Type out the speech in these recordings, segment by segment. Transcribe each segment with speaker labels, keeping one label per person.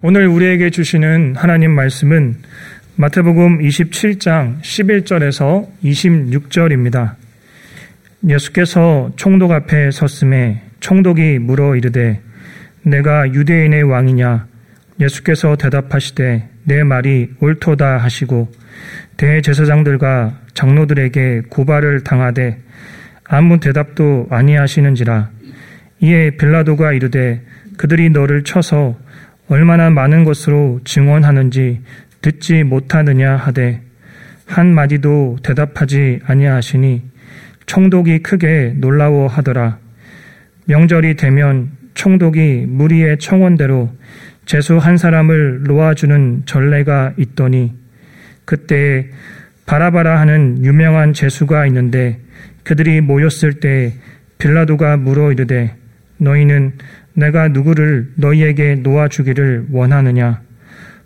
Speaker 1: 오늘 우리에게 주시는 하나님 말씀은 마태복음 27장 11절에서 26절입니다. 예수께서 총독 앞에 섰음에 총독이 물어 이르되 내가 유대인의 왕이냐 예수께서 대답하시되 내 말이 옳도다 하시고 대제사장들과 장로들에게 고발을 당하되 아무 대답도 아니하시는지라 이에 빌라도가 이르되 그들이 너를 쳐서 얼마나 많은 것으로 증언하는지 듣지 못하느냐 하되 한 마디도 대답하지 아니하시니 총독이 크게 놀라워하더라. 명절이 되면 총독이 무리의 청원대로 재수 한 사람을 놓아주는 전례가 있더니 그때 바라바라 하는 유명한 재수가 있는데 그들이 모였을 때 빌라도가 물어 이르되 너희는 내가 누구를 너희에게 놓아주기를 원하느냐?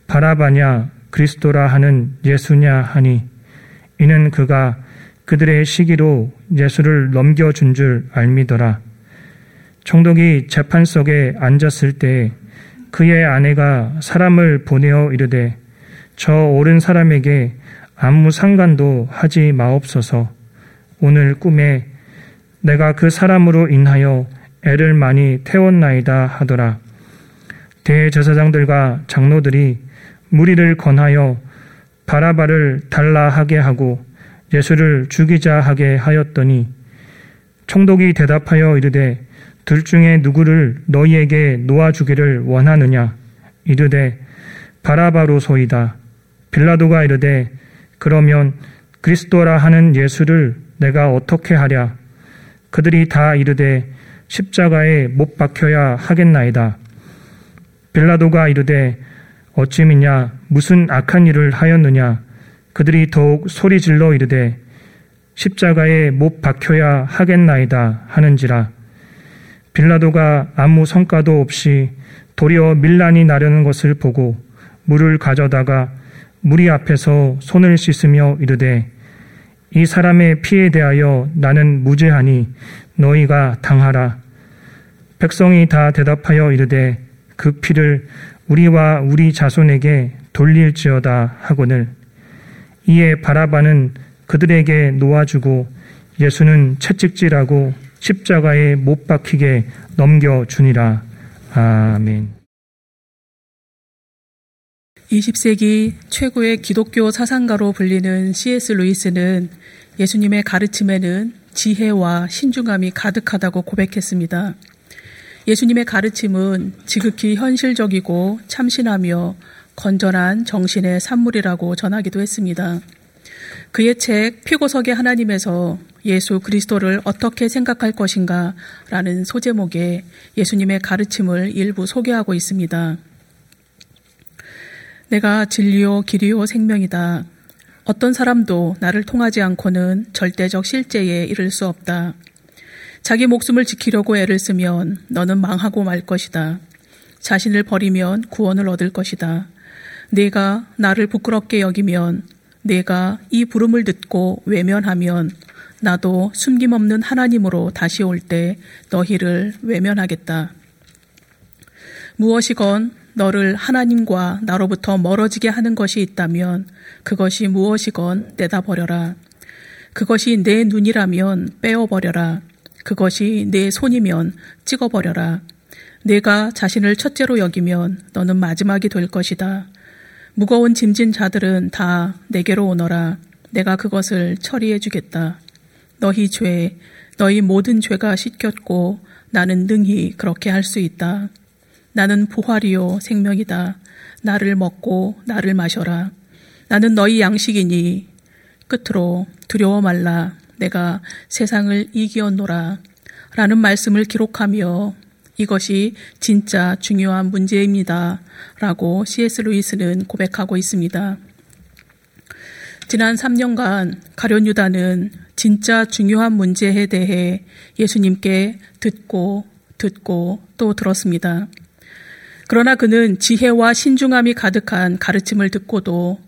Speaker 1: 바라바냐 그리스도라 하는 예수냐 하니 이는 그가 그들의 시기로 예수를 넘겨준 줄 알미더라. 총독이 재판석에 앉았을 때 그의 아내가 사람을 보내어 이르되 저 옳은 사람에게 아무 상관도 하지 마옵소서 오늘 꿈에 내가 그 사람으로 인하여 애를 많이 태웠나이다 하더라. 대제사장들과 장로들이 무리를 권하여 바라바를 달라 하게 하고 예수를 죽이자 하게 하였더니 총독이 대답하여 이르되 둘 중에 누구를 너희에게 놓아주기를 원하느냐? 이르되 바라바로 소이다. 빌라도가 이르되 그러면 그리스도라 하는 예수를 내가 어떻게 하랴? 그들이 다 이르되 십자가에 못 박혀야 하겠나이다. 빌라도가 이르되 어찌 미냐? 무슨 악한 일을 하였느냐? 그들이 더욱 소리 질러 이르되 십자가에 못 박혀야 하겠나이다 하는지라. 빌라도가 아무 성과도 없이 도리어 밀란이 나려는 것을 보고 물을 가져다가 무리 앞에서 손을 씻으며 이르되 이 사람의 피에 대하여 나는 무죄하니 너희가 당하라 백성이 다 대답하여 이르되 그 피를 우리와 우리 자손에게 돌릴지어다 하거늘 이에 바라바는 그들에게 놓아주고 예수는 채찍질하고 십자가에 못 박히게 넘겨 주니라. 아멘.
Speaker 2: 20세기 최고의 기독교 사상가로 불리는 C.S. 루이스는 예수님의 가르침에는 지혜와 신중함이 가득하다고 고백했습니다. 예수님의 가르침은 지극히 현실적이고 참신하며 건전한 정신의 산물이라고 전하기도 했습니다. 그의 책 피고석의 하나님에서 예수 그리스도를 어떻게 생각할 것인가 라는 소제목에 예수님의 가르침을 일부 소개하고 있습니다. 내가 진리요 길이요 생명이다. 어떤 사람도 나를 통하지 않고는 절대적 실제에 이를 수 없다. 자기 목숨을 지키려고 애를 쓰면 너는 망하고 말 것이다. 자신을 버리면 구원을 얻을 것이다. 내가 나를 부끄럽게 여기면 내가 이 부름을 듣고 외면하면 나도 숨김없는 하나님으로 다시 올 때 너희를 외면하겠다. 무엇이건 너를 하나님과 나로부터 멀어지게 하는 것이 있다면 그것이 무엇이건 내다 버려라. 그것이 내 눈이라면 빼어버려라. 그것이 내 손이면 찍어버려라. 내가 자신을 첫째로 여기면 너는 마지막이 될 것이다. 무거운 짐진 자들은 다 내게로 오너라. 내가 그것을 처리해 주겠다. 너희 죄, 너희 모든 죄가 씻겼고 나는 능히 그렇게 할 수 있다. 나는 부활이요 생명이다. 나를 먹고 나를 마셔라. 나는 너희 양식이니 끝으로 두려워 말라. 내가 세상을 이기었노라. 라는 말씀을 기록하며 이것이 진짜 중요한 문제입니다. 라고 C.S. 루이스는 고백하고 있습니다. 지난 3년간 가련유다는 진짜 중요한 문제에 대해 예수님께 듣고 듣고 또 들었습니다. 그러나 그는 지혜와 신중함이 가득한 가르침을 듣고도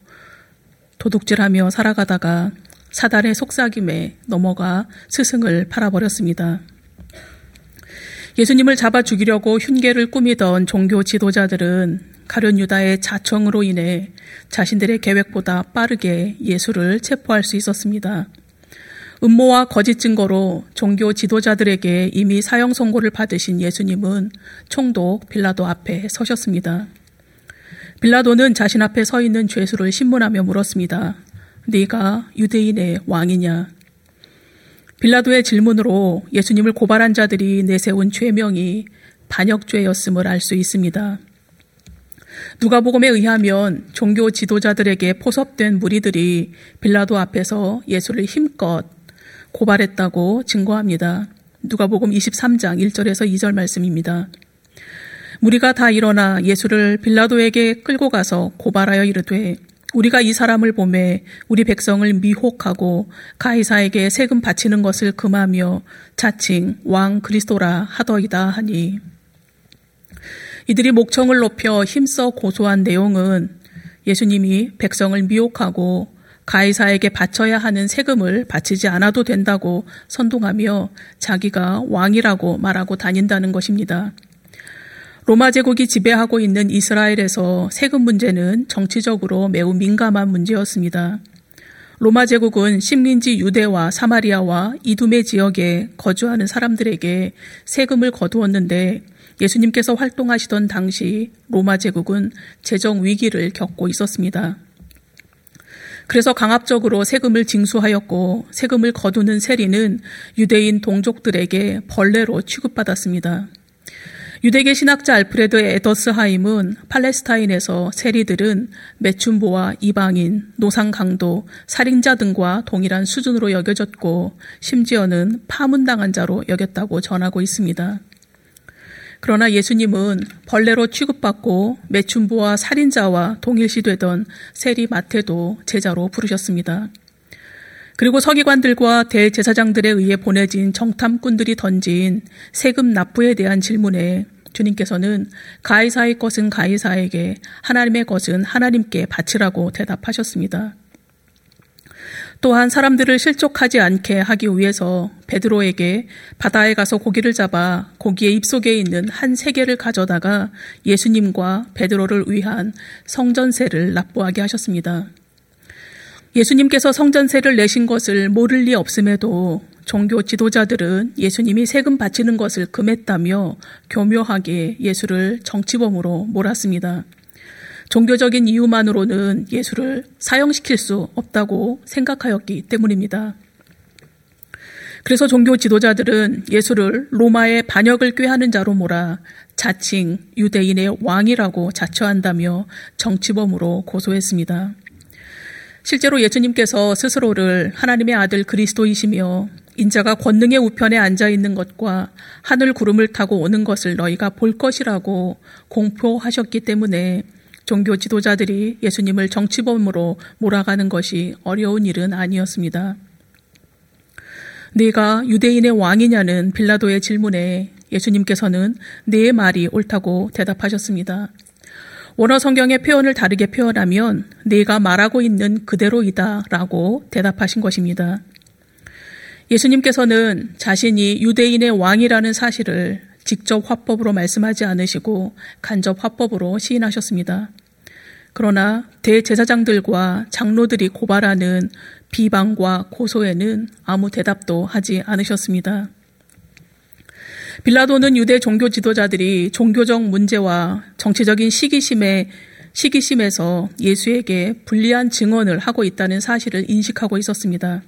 Speaker 2: 도둑질하며 살아가다가 사단의 속삭임에 넘어가 스승을 팔아버렸습니다. 예수님을 잡아 죽이려고 흉계를 꾸미던 종교 지도자들은 가련 유다의 자청으로 인해 자신들의 계획보다 빠르게 예수를 체포할 수 있었습니다. 음모와 거짓 증거로 종교 지도자들에게 이미 사형 선고를 받으신 예수님은 총독 빌라도 앞에 서셨습니다. 빌라도는 자신 앞에 서 있는 죄수를 신문하며 물었습니다. 네가 유대인의 왕이냐? 빌라도의 질문으로 예수님을 고발한 자들이 내세운 죄명이 반역죄였음을 알 수 있습니다. 누가복음에 의하면 종교 지도자들에게 포섭된 무리들이 빌라도 앞에서 예수를 힘껏 고발했다고 증거합니다. 누가복음 23장 1절에서 2절 말씀입니다. 무리가 다 일어나 예수를 빌라도에게 끌고 가서 고발하여 이르되 우리가 이 사람을 보매 우리 백성을 미혹하고 가이사에게 세금 바치는 것을 금하며 자칭 왕 그리스도라 하더이다 하니 이들이 목청을 높여 힘써 고소한 내용은 예수님이 백성을 미혹하고 가이사에게 바쳐야 하는 세금을 바치지 않아도 된다고 선동하며 자기가 왕이라고 말하고 다닌다는 것입니다. 로마 제국이 지배하고 있는 이스라엘에서 세금 문제는 정치적으로 매우 민감한 문제였습니다. 로마 제국은 식민지 유대와 사마리아와 이두메 지역에 거주하는 사람들에게 세금을 거두었는데 예수님께서 활동하시던 당시 로마 제국은 재정 위기를 겪고 있었습니다. 그래서 강압적으로 세금을 징수하였고 세금을 거두는 세리는 유대인 동족들에게 벌레로 취급받았습니다. 유대계 신학자 알프레드 에더스하임은 팔레스타인에서 세리들은 매춘보와 이방인, 노상 강도, 살인자 등과 동일한 수준으로 여겨졌고 심지어는 파문당한 자로 여겼다고 전하고 있습니다. 그러나 예수님은 벌레로 취급받고 매춘부와 살인자와 동일시되던 세리 마태도 제자로 부르셨습니다. 그리고 서기관들과 대제사장들에 의해 보내진 정탐꾼들이 던진 세금 납부에 대한 질문에 주님께서는 가이사의 것은 가이사에게 하나님의 것은 하나님께 바치라고 대답하셨습니다. 또한 사람들을 실족하지 않게 하기 위해서 베드로에게 바다에 가서 고기를 잡아 고기의 입속에 있는 한 세계를 가져다가 예수님과 베드로를 위한 성전세를 납부하게 하셨습니다. 예수님께서 성전세를 내신 것을 모를 리 없음에도 종교 지도자들은 예수님이 세금 바치는 것을 금했다며 교묘하게 예수를 정치범으로 몰았습니다. 종교적인 이유만으로는 예수를 사형시킬 수 없다고 생각하였기 때문입니다. 그래서 종교 지도자들은 예수를 로마의 반역을 꾀하는 자로 몰아 자칭 유대인의 왕이라고 자처한다며 정치범으로 고소했습니다. 실제로 예수님께서 스스로를 하나님의 아들 그리스도이시며 인자가 권능의 우편에 앉아 있는 것과 하늘 구름을 타고 오는 것을 너희가 볼 것이라고 공표하셨기 때문에 종교 지도자들이 예수님을 정치범으로 몰아가는 것이 어려운 일은 아니었습니다. 네가 유대인의 왕이냐는 빌라도의 질문에 예수님께서는 네 말이 옳다고 대답하셨습니다. 원어 성경의 표현을 다르게 표현하면 네가 말하고 있는 그대로이다라고 대답하신 것입니다. 예수님께서는 자신이 유대인의 왕이라는 사실을 직접 화법으로 말씀하지 않으시고 간접 화법으로 시인하셨습니다. 그러나 대제사장들과 장로들이 고발하는 비방과 고소에는 아무 대답도 하지 않으셨습니다. 빌라도는 유대 종교 지도자들이 종교적 문제와 정치적인 시기심에 시기심에서 예수에게 불리한 증언을 하고 있다는 사실을 인식하고 있었습니다.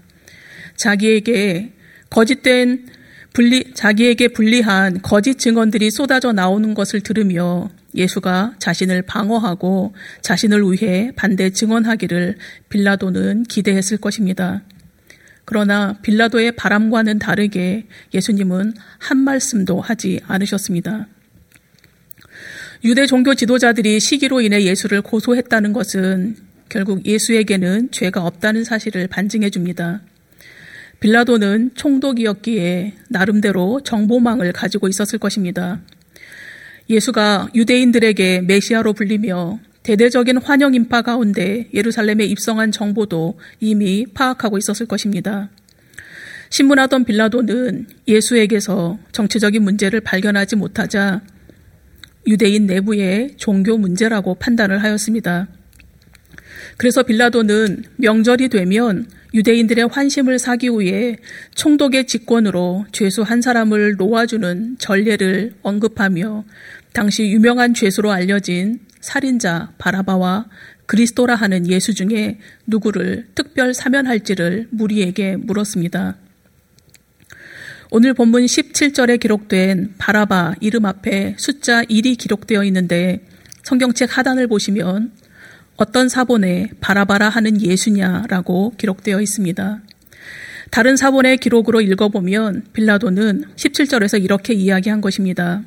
Speaker 2: 자기에게 거짓된 불리, 자기에게 불리한 거짓 증언들이 쏟아져 나오는 것을 들으며 예수가 자신을 방어하고 자신을 위해 반대 증언하기를 빌라도는 기대했을 것입니다. 그러나 빌라도의 바람과는 다르게 예수님은 한 말씀도 하지 않으셨습니다. 유대 종교 지도자들이 시기로 인해 예수를 고소했다는 것은 결국 예수에게는 죄가 없다는 사실을 반증해 줍니다. 빌라도는 총독이었기에 나름대로 정보망을 가지고 있었을 것입니다. 예수가 유대인들에게 메시아로 불리며 대대적인 환영 인파 가운데 예루살렘에 입성한 정보도 이미 파악하고 있었을 것입니다. 신문하던 빌라도는 예수에게서 정치적인 문제를 발견하지 못하자 유대인 내부의 종교 문제라고 판단을 하였습니다. 그래서 빌라도는 명절이 되면 유대인들의 환심을 사기 위해 총독의 직권으로 죄수 한 사람을 놓아주는 전례를 언급하며 당시 유명한 죄수로 알려진 살인자 바라바와 그리스도라 하는 예수 중에 누구를 특별 사면할지를 무리에게 물었습니다. 오늘 본문 17절에 기록된 바라바 이름 앞에 숫자 1이 기록되어 있는데 성경책 하단을 보시면 어떤 사본에 바라바라 하는 예수냐라고 기록되어 있습니다. 다른 사본의 기록으로 읽어보면 빌라도는 17절에서 이렇게 이야기한 것입니다.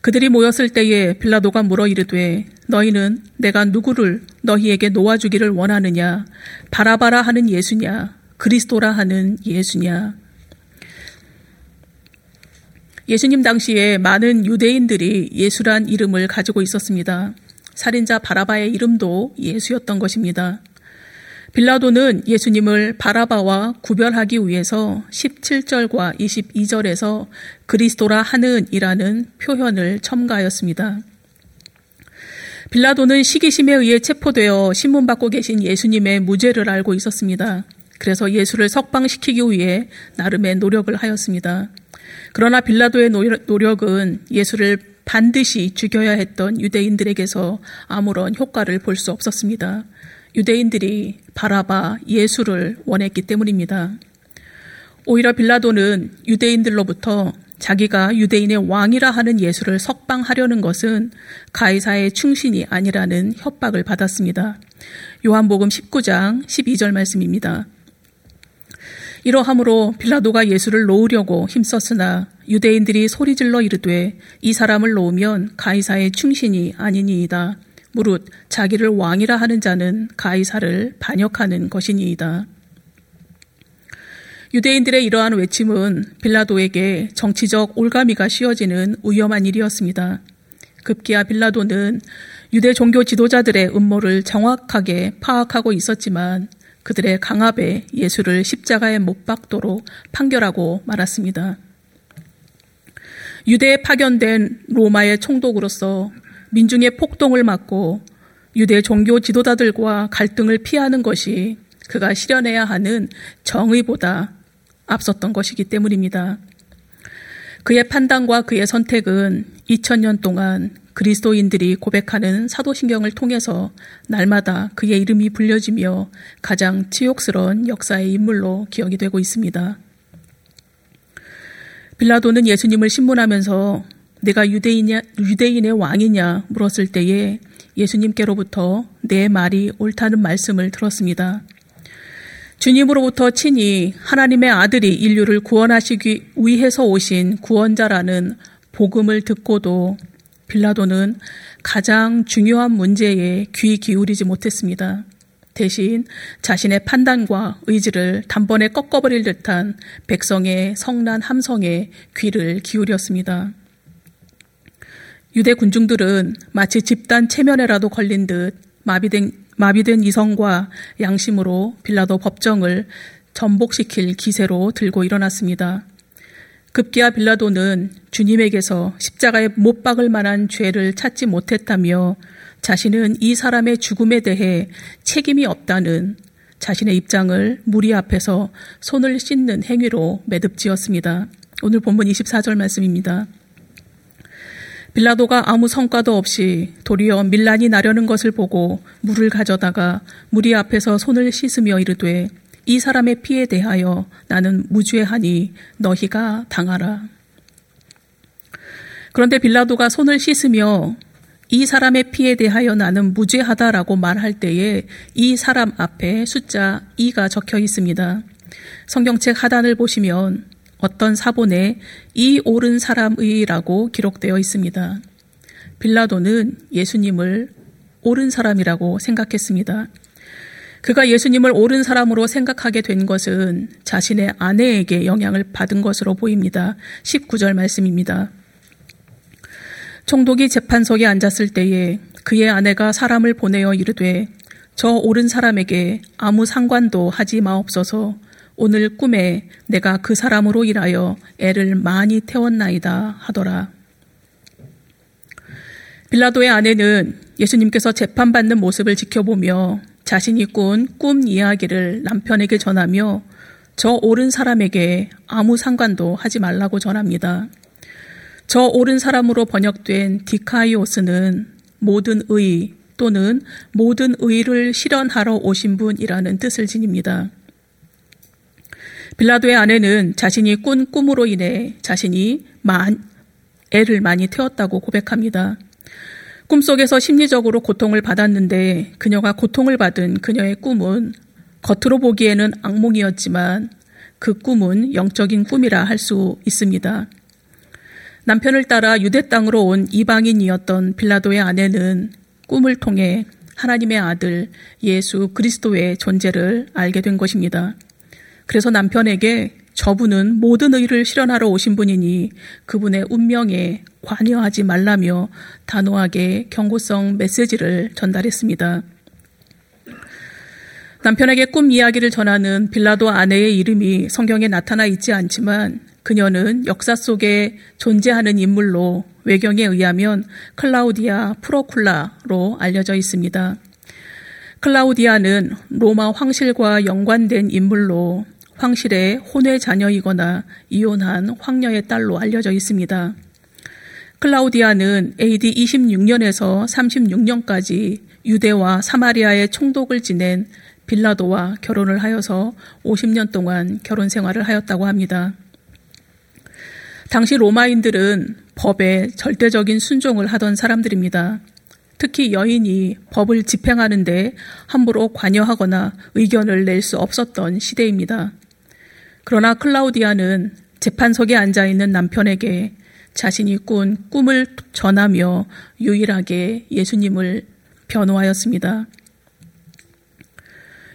Speaker 2: 그들이 모였을 때에 빌라도가 물어 이르되 너희는 내가 누구를 너희에게 놓아주기를 원하느냐 바라바라 하는 예수냐 그리스도라 하는 예수냐 예수님 당시에 많은 유대인들이 예수란 이름을 가지고 있었습니다. 살인자 바라바의 이름도 예수였던 것입니다. 빌라도는 예수님을 바라바와 구별하기 위해서 17절과 22절에서 그리스도라 하는이라는 표현을 첨가하였습니다. 빌라도는 시기심에 의해 체포되어 신문받고 계신 예수님의 무죄를 알고 있었습니다. 그래서 예수를 석방시키기 위해 나름의 노력을 하였습니다. 그러나 빌라도의 노력은 예수를 반드시 죽여야 했던 유대인들에게서 아무런 효과를 볼 수 없었습니다. 유대인들이 바라바 예수를 원했기 때문입니다. 오히려 빌라도는 유대인들로부터 자기가 유대인의 왕이라 하는 예수를 석방하려는 것은 가이사의 충신이 아니라는 협박을 받았습니다. 요한복음 19장 12절 말씀입니다. 이러함으로 빌라도가 예수를 놓으려고 힘썼으나 유대인들이 소리질러 이르되 이 사람을 놓으면 가이사의 충신이 아니니이다. 무릇 자기를 왕이라 하는 자는 가이사를 반역하는 것이니이다. 유대인들의 이러한 외침은 빌라도에게 정치적 올가미가 씌워지는 위험한 일이었습니다. 급기야 빌라도는 유대 종교 지도자들의 음모를 정확하게 파악하고 있었지만 그들의 강압에 예수를 십자가에 못 박도록 판결하고 말았습니다. 유대에 파견된 로마의 총독으로서 민중의 폭동을 막고 유대 종교 지도자들과 갈등을 피하는 것이 그가 실현해야 하는 정의보다 앞섰던 것이기 때문입니다. 그의 판단과 그의 선택은 2000년 동안 그리스도인들이 고백하는 사도신경을 통해서 날마다 그의 이름이 불려지며 가장 치욕스러운 역사의 인물로 기억이 되고 있습니다. 빌라도는 예수님을 신문하면서 내가 유대인이냐, 유대인의 왕이냐 물었을 때에 예수님께로부터 내 말이 옳다는 말씀을 들었습니다. 주님으로부터 친히 하나님의 아들이 인류를 구원하시기 위해서 오신 구원자라는 복음을 듣고도 빌라도는 가장 중요한 문제에 귀 기울이지 못했습니다. 대신 자신의 판단과 의지를 단번에 꺾어버릴 듯한 백성의 성난 함성에 귀를 기울였습니다. 유대 군중들은 마치 집단 체면에라도 걸린 듯 마비된, 마비된 이성과 양심으로 빌라도 법정을 전복시킬 기세로 들고 일어났습니다. 급기야 빌라도는 주님에게서 십자가에 못 박을 만한 죄를 찾지 못했다며 자신은 이 사람의 죽음에 대해 책임이 없다는 자신의 입장을 무리 앞에서 손을 씻는 행위로 매듭지었습니다. 오늘 본문 24절 말씀입니다. 빌라도가 아무 성과도 없이 도리어 밀란이 나려는 것을 보고 물을 가져다가 무리 앞에서 손을 씻으며 이르되 이 사람의 피에 대하여 나는 무죄하니 너희가 당하라. 그런데 빌라도가 손을 씻으며 이 사람의 피에 대하여 나는 무죄하다라고 말할 때에 이 사람 앞에 숫자 2가 적혀 있습니다. 성경책 하단을 보시면 어떤 사본에 이 옳은 사람의라고 기록되어 있습니다. 빌라도는 예수님을 옳은 사람이라고 생각했습니다. 그가 예수님을 옳은 사람으로 생각하게 된 것은 자신의 아내에게 영향을 받은 것으로 보입니다. 19절 말씀입니다. 총독이 재판석에 앉았을 때에 그의 아내가 사람을 보내어 이르되 저 옳은 사람에게 아무 상관도 하지 마옵소서 오늘 꿈에 내가 그 사람으로 인하여 애를 많이 태웠나이다 하더라. 빌라도의 아내는 예수님께서 재판받는 모습을 지켜보며 자신이 꾼 꿈 이야기를 남편에게 전하며 저 옳은 사람에게 아무 상관도 하지 말라고 전합니다. 저 옳은 사람으로 번역된 디카이오스는 모든 의 또는 모든 의를 실현하러 오신 분이라는 뜻을 지닙니다. 빌라도의 아내는 자신이 꾼 꿈으로 인해 자신이 만, 애를 많이 태웠다고 고백합니다. 꿈속에서 심리적으로 고통을 받았는데 그녀가 고통을 받은 그녀의 꿈은 겉으로 보기에는 악몽이었지만 그 꿈은 영적인 꿈이라 할 수 있습니다. 남편을 따라 유대 땅으로 온 이방인이었던 빌라도의 아내는 꿈을 통해 하나님의 아들 예수 그리스도의 존재를 알게 된 것입니다. 그래서 남편에게 저분은 모든 의를 실현하러 오신 분이니 그분의 운명에 관여하지 말라며 단호하게 경고성 메시지를 전달했습니다. 남편에게 꿈 이야기를 전하는 빌라도 아내의 이름이 성경에 나타나 있지 않지만 그녀는 역사 속에 존재하는 인물로 외경에 의하면 클라우디아 프로쿨라로 알려져 있습니다. 클라우디아는 로마 황실과 연관된 인물로 황실의 혼외 자녀이거나 이혼한 황녀의 딸로 알려져 있습니다. 클라우디아는 AD 26년에서 36년까지 유대와 사마리아의 총독을 지낸 빌라도와 결혼을 하여서 50년 동안 결혼 생활을 하였다고 합니다. 당시 로마인들은 법에 절대적인 순종을 하던 사람들입니다. 특히 여인이 법을 집행하는데 함부로 관여하거나 의견을 낼 수 없었던 시대입니다. 그러나 클라우디아는 재판석에 앉아 있는 남편에게 자신이 꾼 꿈을 전하며 유일하게 예수님을 변호하였습니다.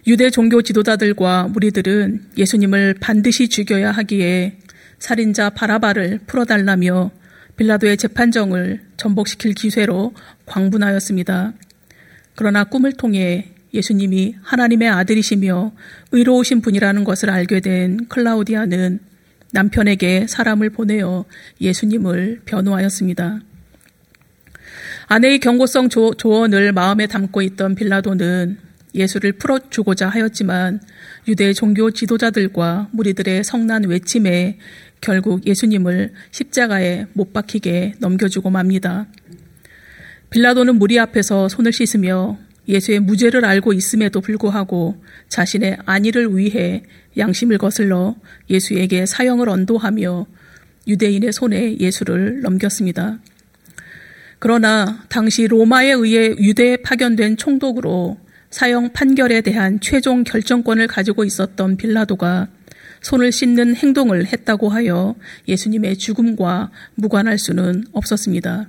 Speaker 2: 유대 종교 지도자들과 무리들은 예수님을 반드시 죽여야 하기에 살인자 바라바를 풀어달라며 빌라도의 재판정을 전복시킬 기세로 광분하였습니다. 그러나 꿈을 통해 예수님이 하나님의 아들이시며 의로우신 분이라는 것을 알게 된 클라우디아는 남편에게 사람을 보내어 예수님을 변호하였습니다. 아내의 경고성 조, 조언을 마음에 담고 있던 빌라도는 예수를 풀어주고자 하였지만 유대 종교 지도자들과 무리들의 성난 외침에 결국 예수님을 십자가에 못 박히게 넘겨주고 맙니다. 빌라도는 무리 앞에서 손을 씻으며 예수의 무죄를 알고 있음에도 불구하고 자신의 안위를 위해 양심을 거슬러 예수에게 사형을 언도하며 유대인의 손에 예수를 넘겼습니다. 그러나 당시 로마에 의해 유대에 파견된 총독으로 사형 판결에 대한 최종 결정권을 가지고 있었던 빌라도가 손을 씻는 행동을 했다고 하여 예수님의 죽음과 무관할 수는 없었습니다.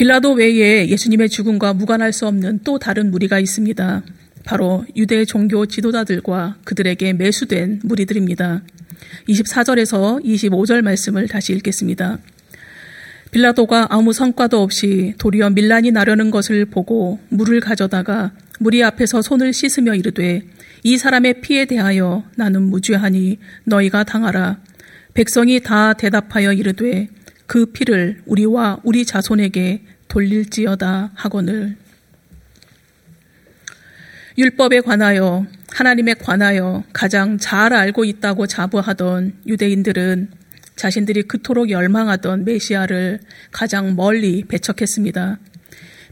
Speaker 2: 빌라도 외에 예수님의 죽음과 무관할 수 없는 또 다른 무리가 있습니다. 바로 유대 종교 지도자들과 그들에게 매수된 무리들입니다. 24절에서 25절 말씀을 다시 읽겠습니다. 빌라도가 아무 성과도 없이 도리어 밀란이 나려는 것을 보고 물을 가져다가 무리 앞에서 손을 씻으며 이르되 이 사람의 피에 대하여 나는 무죄하니 너희가 당하라. 백성이 다 대답하여 이르되 그 피를 우리와 우리 자손에게 돌릴지어다 하거늘. 율법에 관하여 하나님에 관하여 가장 잘 알고 있다고 자부하던 유대인들은 자신들이 그토록 열망하던 메시아를 가장 멀리 배척했습니다.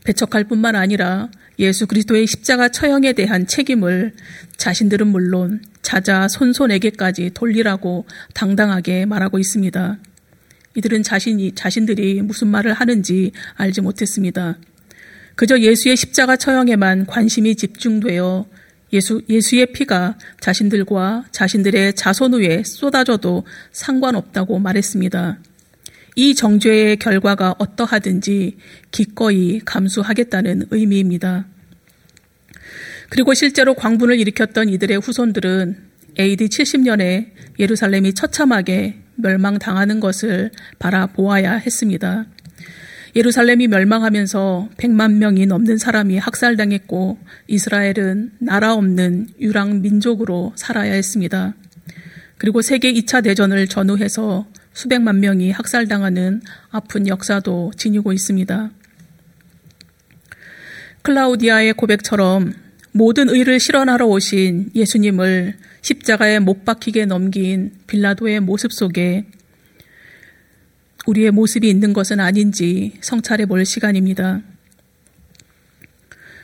Speaker 2: 배척할 뿐만 아니라 예수 그리스도의 십자가 처형에 대한 책임을 자신들은 물론 자자 손손에게까지 돌리라고 당당하게 말하고 있습니다. 이들은 자신이 자신들이 무슨 말을 하는지 알지 못했습니다. 그저 예수의 십자가 처형에만 관심이 집중되어 예수, 예수의 피가 자신들과 자신들의 자손 위에 쏟아져도 상관없다고 말했습니다. 이 정죄의 결과가 어떠하든지 기꺼이 감수하겠다는 의미입니다. 그리고 실제로 광분을 일으켰던 이들의 후손들은 AD 70년에 예루살렘이 처참하게 멸망당하는 것을 바라보아야 했습니다. 예루살렘이 멸망하면서 100만 명이 넘는 사람이 학살당했고 이스라엘은 나라 없는 유랑 민족으로 살아야 했습니다. 그리고 세계 2차 대전을 전후해서 수백만 명이 학살당하는 아픈 역사도 지니고 있습니다. 클라우디아의 고백처럼 모든 의를 실현하러 오신 예수님을 십자가에 못 박히게 넘긴 빌라도의 모습 속에 우리의 모습이 있는 것은 아닌지 성찰해 볼 시간입니다.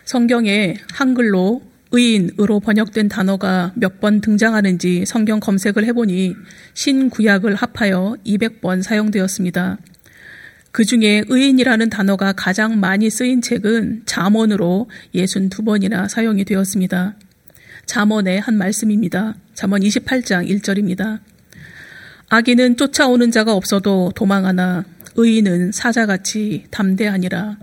Speaker 2: 성경에 한글로 의인으로 번역된 단어가 몇 번 등장하는지 성경 검색을 해보니 신구약을 합하여 200번 사용되었습니다. 그 중에 의인이라는 단어가 가장 많이 쓰인 책은 잠언으로 62번이나 사용이 되었습니다. 잠언의 한 말씀입니다. 잠언 28장 1절입니다. 악인은 쫓아오는 자가 없어도 도망하나 의인은 사자같이 담대하니라.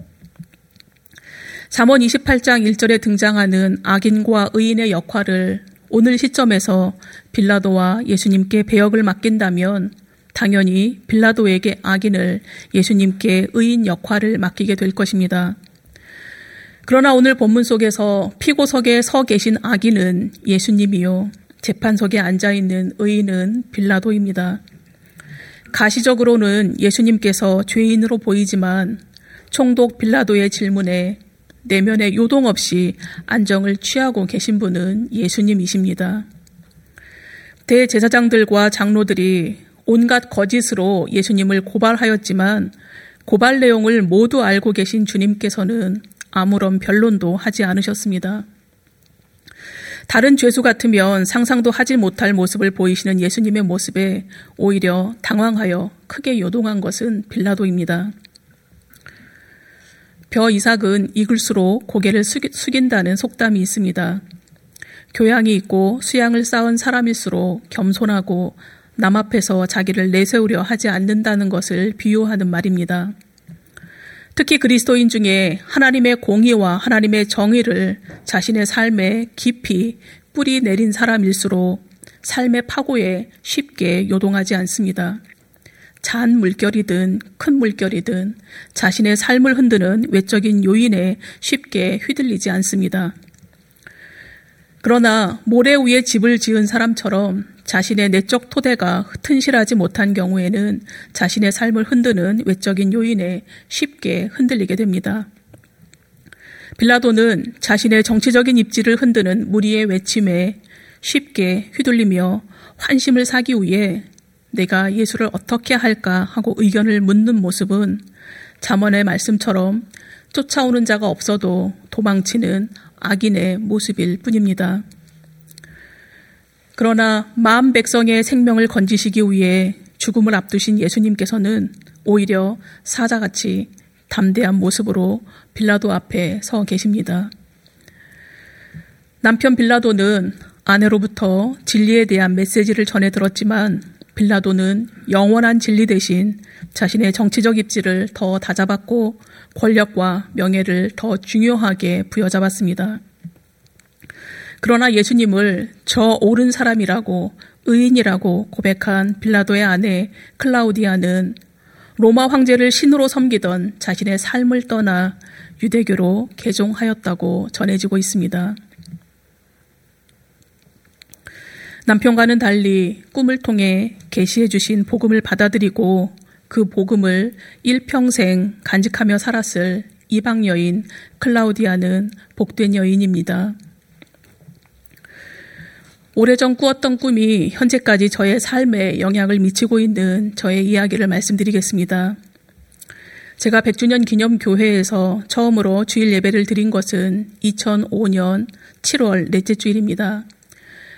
Speaker 2: 잠언 28장 1절에 등장하는 악인과 의인의 역할을 오늘 시점에서 빌라도와 예수님께 배역을 맡긴다면 당연히 빌라도에게 악인을 예수님께 의인 역할을 맡기게 될 것입니다. 그러나 오늘 본문 속에서 피고석에 서 계신 악인은 예수님이요. 재판석에 앉아 있는 의인은 빌라도입니다. 가시적으로는 예수님께서 죄인으로 보이지만 총독 빌라도의 질문에 내면에 요동 없이 안정을 취하고 계신 분은 예수님이십니다. 대제사장들과 장로들이 온갖 거짓으로 예수님을 고발하였지만 고발 내용을 모두 알고 계신 주님께서는 아무런 변론도 하지 않으셨습니다. 다른 죄수 같으면 상상도 하지 못할 모습을 보이시는 예수님의 모습에 오히려 당황하여 크게 요동한 것은 빌라도입니다. 벼 이삭은 익을수록 고개를 숙인다는 속담이 있습니다. 교양이 있고 수양을 쌓은 사람일수록 겸손하고 남 앞에서 자기를 내세우려 하지 않는다는 것을 비유하는 말입니다. 특히 그리스도인 중에 하나님의 공의와 하나님의 정의를 자신의 삶에 깊이 뿌리 내린 사람일수록 삶의 파고에 쉽게 요동하지 않습니다. 잔 물결이든 큰 물결이든 자신의 삶을 흔드는 외적인 요인에 쉽게 휘둘리지 않습니다. 그러나 모래 위에 집을 지은 사람처럼 자신의 내적 토대가 튼실하지 못한 경우에는 자신의 삶을 흔드는 외적인 요인에 쉽게 흔들리게 됩니다. 빌라도는 자신의 정치적인 입지를 흔드는 무리의 외침에 쉽게 휘둘리며 환심을 사기 위해 내가 예수를 어떻게 할까 하고 의견을 묻는 모습은 잠언의 말씀처럼 쫓아오는 자가 없어도 도망치는 악인의 모습일 뿐입니다. 그러나 마음 백성의 생명을 건지시기 위해 죽음을 앞두신 예수님께서는 오히려 사자같이 담대한 모습으로 빌라도 앞에 서 계십니다. 남편 빌라도는 아내로부터 진리에 대한 메시지를 전해 들었지만 빌라도는 영원한 진리 대신 자신의 정치적 입지를 더 다잡았고 권력과 명예를 더 중요하게 부여잡았습니다. 그러나 예수님을 저 옳은 사람이라고 의인이라고 고백한 빌라도의 아내 클라우디아는 로마 황제를 신으로 섬기던 자신의 삶을 떠나 유대교로 개종하였다고 전해지고 있습니다. 남편과는 달리 꿈을 통해 계시해 주신 복음을 받아들이고 그 복음을 일평생 간직하며 살았을 이방 여인 클라우디아는 복된 여인입니다. 오래전 꾸었던 꿈이 현재까지 저의 삶에 영향을 미치고 있는 저의 이야기를 말씀드리겠습니다. 제가 100주년 기념 교회에서 처음으로 주일 예배를 드린 것은 2005년 7월 넷째 주일입니다.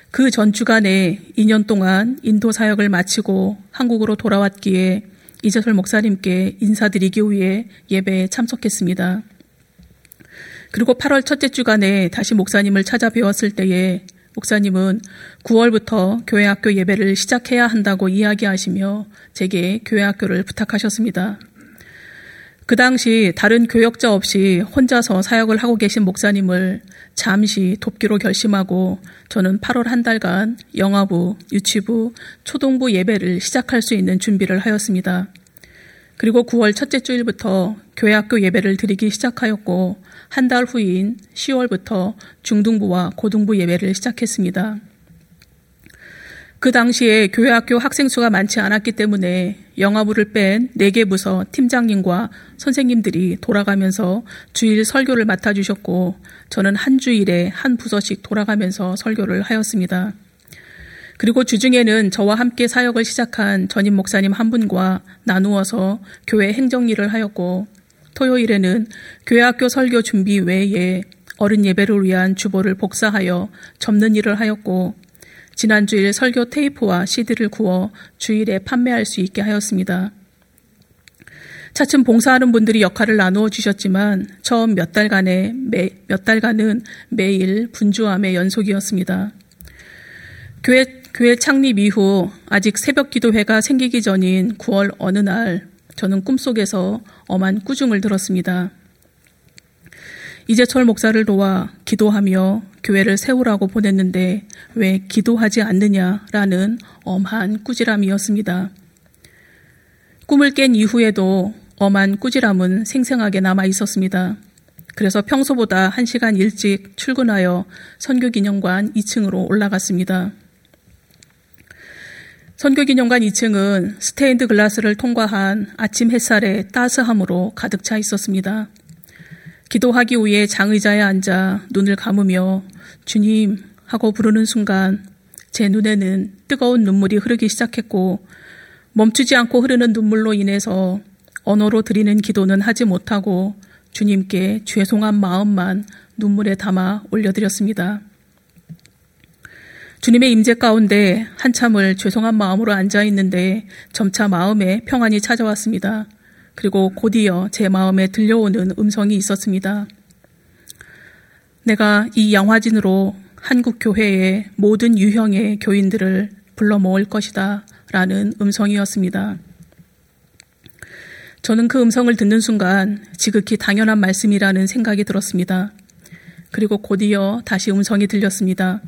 Speaker 2: 그 전 주간에 2년 동안 인도 사역을 마치고 한국으로 돌아왔기에 이재설 목사님께 인사드리기 위해 예배에 참석했습니다. 그리고 8월 첫째 주간에 다시 목사님을 찾아뵈었을 때에 목사님은 9월부터 교회 학교 예배를 시작해야 한다고 이야기하시며 제게 교회 학교를 부탁하셨습니다. 그 당시 다른 교역자 없이 혼자서 사역을 하고 계신 목사님을 잠시 돕기로 결심하고 저는 8월 한 달간 영화부, 유치부, 초동부 예배를 시작할 수 있는 준비를 하였습니다. 그리고 9월 첫째 주일부터 교회 학교 예배를 드리기 시작하였고 한 달 후인 10월부터 중등부와 고등부 예배를 시작했습니다. 그 당시에 교회 학교 학생 수가 많지 않았기 때문에 영화부를 뺀네개 부서 팀장님과 선생님들이 돌아가면서 주일 설교를 맡아주셨고 저는 한 주일에 한 부서씩 돌아가면서 설교를 하였습니다. 그리고 주중에는 저와 함께 사역을 시작한 전임 목사님 한 분과 나누어서 교회 행정 일을 하였고 토요일에는 교회학교 설교 준비 외에 어른 예배를 위한 주보를 복사하여 접는 일을 하였고 지난주일 설교 테이프와 CD를 구워 주일에 판매할 수 있게 하였습니다. 차츰 봉사하는 분들이 역할을 나누어 주셨지만 처음 몇 달간의 매, 몇 달간은 매일 분주함의 연속이었습니다. 교회 교회 창립 이후 아직 새벽 기도회가 생기기 전인 9월 어느 날 저는 꿈속에서 엄한 꾸중을 들었습니다. 이재철 목사를 도와 기도하며 교회를 세우라고 보냈는데 왜 기도하지 않느냐라는 엄한 꾸지람이었습니다. 꿈을 깬 이후에도 엄한 꾸지람은 생생하게 남아 있었습니다. 그래서 평소보다 한 시간 일찍 출근하여 선교기념관 2층으로 올라갔습니다. 선교기념관 2층은 스테인드 글라스를 통과한 아침 햇살의 따스함으로 가득 차 있었습니다. 기도하기 위해 장의자에 앉아 눈을 감으며 주님 하고 부르는 순간 제 눈에는 뜨거운 눈물이 흐르기 시작했고 멈추지 않고 흐르는 눈물로 인해서 언어로 드리는 기도는 하지 못하고 주님께 죄송한 마음만 눈물에 담아 올려드렸습니다. 주님의 임재 가운데 한참을 죄송한 마음으로 앉아 있는데 점차 마음에 평안이 찾아왔습니다. 그리고 곧이어 제 마음에 들려오는 음성이 있었습니다. 내가 이 양화진으로 한국 교회의 모든 유형의 교인들을 불러 모을 것이다. 라는 음성이었습니다. 저는 그 음성을 듣는 순간 지극히 당연한 말씀이라는 생각이 들었습니다. 그리고 곧이어 다시 음성이 들렸습니다.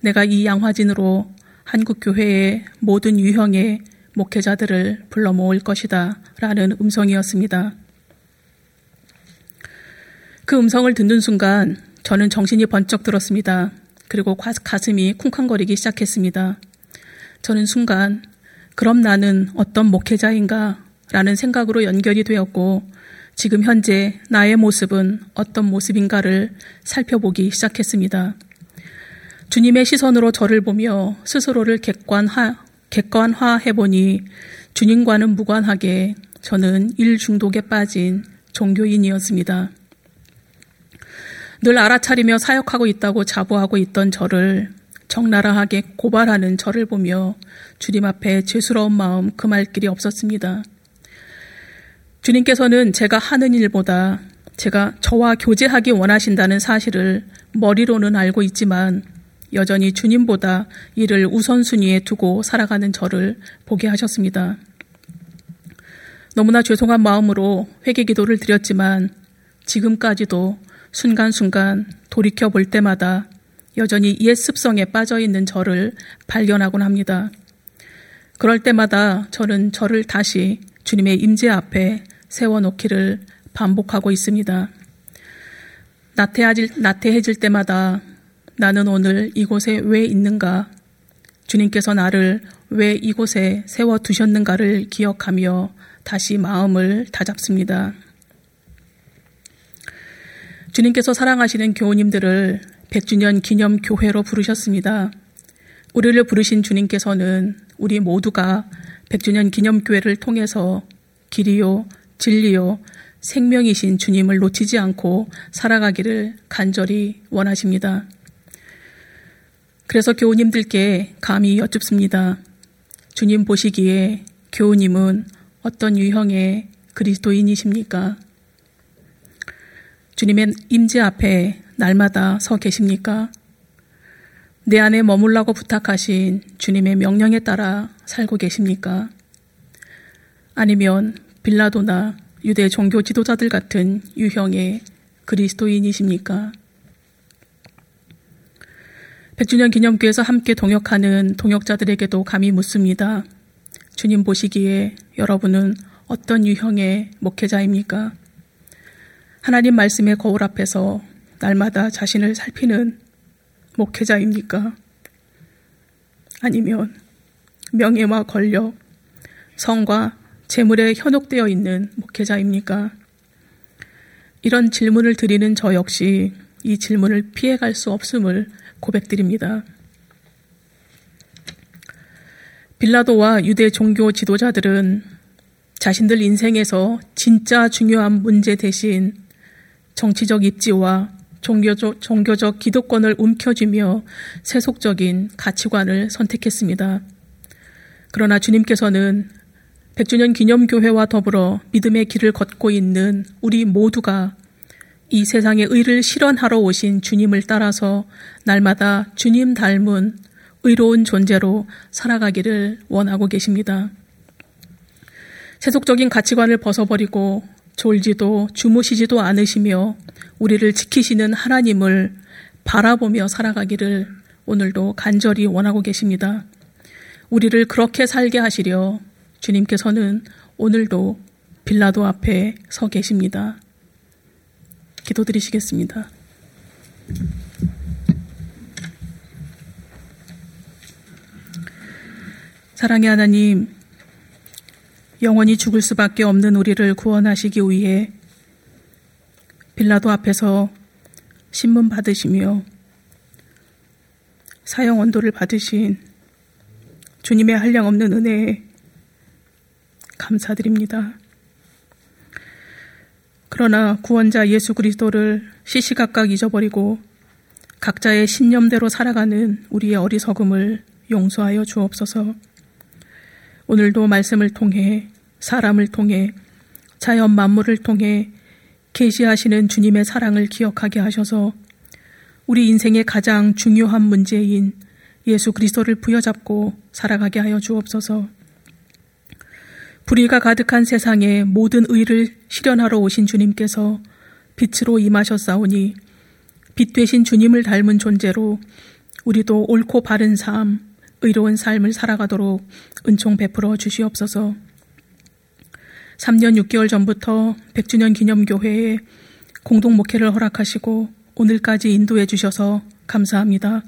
Speaker 2: 내가 이 양화진으로 한국 교회의 모든 유형의 목회자들을 불러 모을 것이다. 라는 음성이었습니다. 그 음성을 듣는 순간 저는 정신이 번쩍 들었습니다. 그리고 가슴이 쿵쾅거리기 시작했습니다. 저는 순간, 그럼 나는 어떤 목회자인가? 라는 생각으로 연결이 되었고, 지금 현재 나의 모습은 어떤 모습인가를 살펴보기 시작했습니다. 주님의 시선으로 저를 보며 스스로를 객관화, 객관화해 보니 주님과는 무관하게 저는 일 중독에 빠진 종교인이었습니다. 늘 알아차리며 사역하고 있다고 자부하고 있던 저를 적나라하게 고발하는 저를 보며 주님 앞에 죄스러운 마음 금할 길이 없었습니다. 주님께서는 제가 하는 일보다 제가 저와 교제하기 원하신다는 사실을 머리로는 알고 있지만 여전히 주님보다 이를 우선순위에 두고 살아가는 저를 보게 하셨습니다. 너무나 죄송한 마음으로 회개 기도를 드렸지만 지금까지도 순간순간 돌이켜 볼 때마다 여전히 옛 습성에 빠져 있는 저를 발견하곤 합니다. 그럴 때마다 저는 저를 다시 주님의 임재 앞에 세워놓기를 반복하고 있습니다. 나태해질, 나태해질 때마다 나는 오늘 이곳에 왜 있는가? 주님께서 나를 왜 이곳에 세워 두셨는가를 기억하며 다시 마음을 다잡습니다. 주님께서 사랑하시는 교우님들을 100주년 기념 교회로 부르셨습니다. 우리를 부르신 주님께서는 우리 모두가 100주년 기념 교회를 통해서 길이요, 진리요, 생명이신 주님을 놓치지 않고 살아가기를 간절히 원하십니다. 그래서 교우님들께 감히 여쭙습니다. 주님 보시기에 교우님은 어떤 유형의 그리스도인이십니까? 주님의 임재 앞에 날마다 서 계십니까? 내 안에 머물라고 부탁하신 주님의 명령에 따라 살고 계십니까? 아니면 빌라도나 유대 종교 지도자들 같은 유형의 그리스도인이십니까? 100주년 기념교에서 함께 동역하는 동역자들에게도 감히 묻습니다. 주님 보시기에 여러분은 어떤 유형의 목회자입니까? 하나님 말씀의 거울 앞에서 날마다 자신을 살피는 목회자입니까? 아니면 명예와 권력, 성과 재물에 현혹되어 있는 목회자입니까? 이런 질문을 드리는 저 역시 이 질문을 피해갈 수 없음을 고백드립니다. 빌라도와 유대 종교 지도자들은 자신들 인생에서 진짜 중요한 문제 대신 정치적 입지와 종교적, 종교적 기득권을 움켜쥐며 세속적인 가치관을 선택했습니다. 그러나 주님께서는 백주년 기념교회와 더불어 믿음의 길을 걷고 있는 우리 모두가 이 세상의 의를 실현하러 오신 주님을 따라서 날마다 주님 닮은 의로운 존재로 살아가기를 원하고 계십니다. 세속적인 가치관을 벗어버리고 졸지도 주무시지도 않으시며 우리를 지키시는 하나님을 바라보며 살아가기를 오늘도 간절히 원하고 계십니다. 우리를 그렇게 살게 하시려 주님께서는 오늘도 빌라도 앞에 서 계십니다. 기도드리시겠습니다. 사랑의 하나님, 영원히 죽을 수밖에 없는 우리를 구원하시기 위해 빌라도 앞에서 신문 받으시며 사형 원도를 받으신 주님의 한량없는 은혜에 감사드립니다. 그러나 구원자 예수 그리스도를 시시각각 잊어버리고 각자의 신념대로 살아가는 우리의 어리석음을 용서하여 주옵소서. 오늘도 말씀을 통해 사람을 통해 자연 만물을 통해 계시하시는 주님의 사랑을 기억하게 하셔서 우리 인생의 가장 중요한 문제인 예수 그리스도를 부여잡고 살아가게 하여 주옵소서. 불의가 가득한 세상에 모든 의를 실현하러 오신 주님께서 빛으로 임하셨사오니 빛 되신 주님을 닮은 존재로 우리도 옳고 바른 삶, 의로운 삶을 살아가도록 은총 베풀어 주시옵소서. 3년 6개월 전부터 100주년 기념교회에 공동 목회를 허락하시고 오늘까지 인도해 주셔서 감사합니다.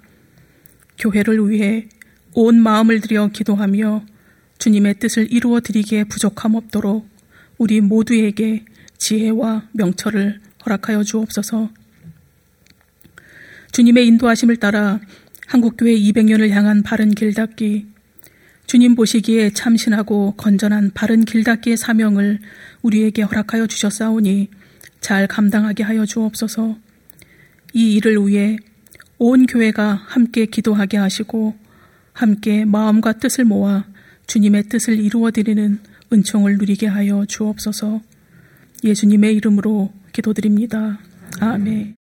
Speaker 2: 교회를 위해 온 마음을 들여 기도하며 주님의 뜻을 이루어 드리기에 부족함 없도록 우리 모두에게 지혜와 명철을 허락하여 주옵소서. 주님의 인도하심을 따라 한국교회 200년을 향한 바른 길닫기, 주님 보시기에 참신하고 건전한 바른 길닫기의 사명을 우리에게 허락하여 주셨사오니 잘 감당하게 하여 주옵소서. 이 일을 위해 온 교회가 함께 기도하게 하시고 함께 마음과 뜻을 모아 주님의 뜻을 이루어 드리는 은총을 누리게 하여 주옵소서. 예수님의 이름으로 기도드립니다. 아멘.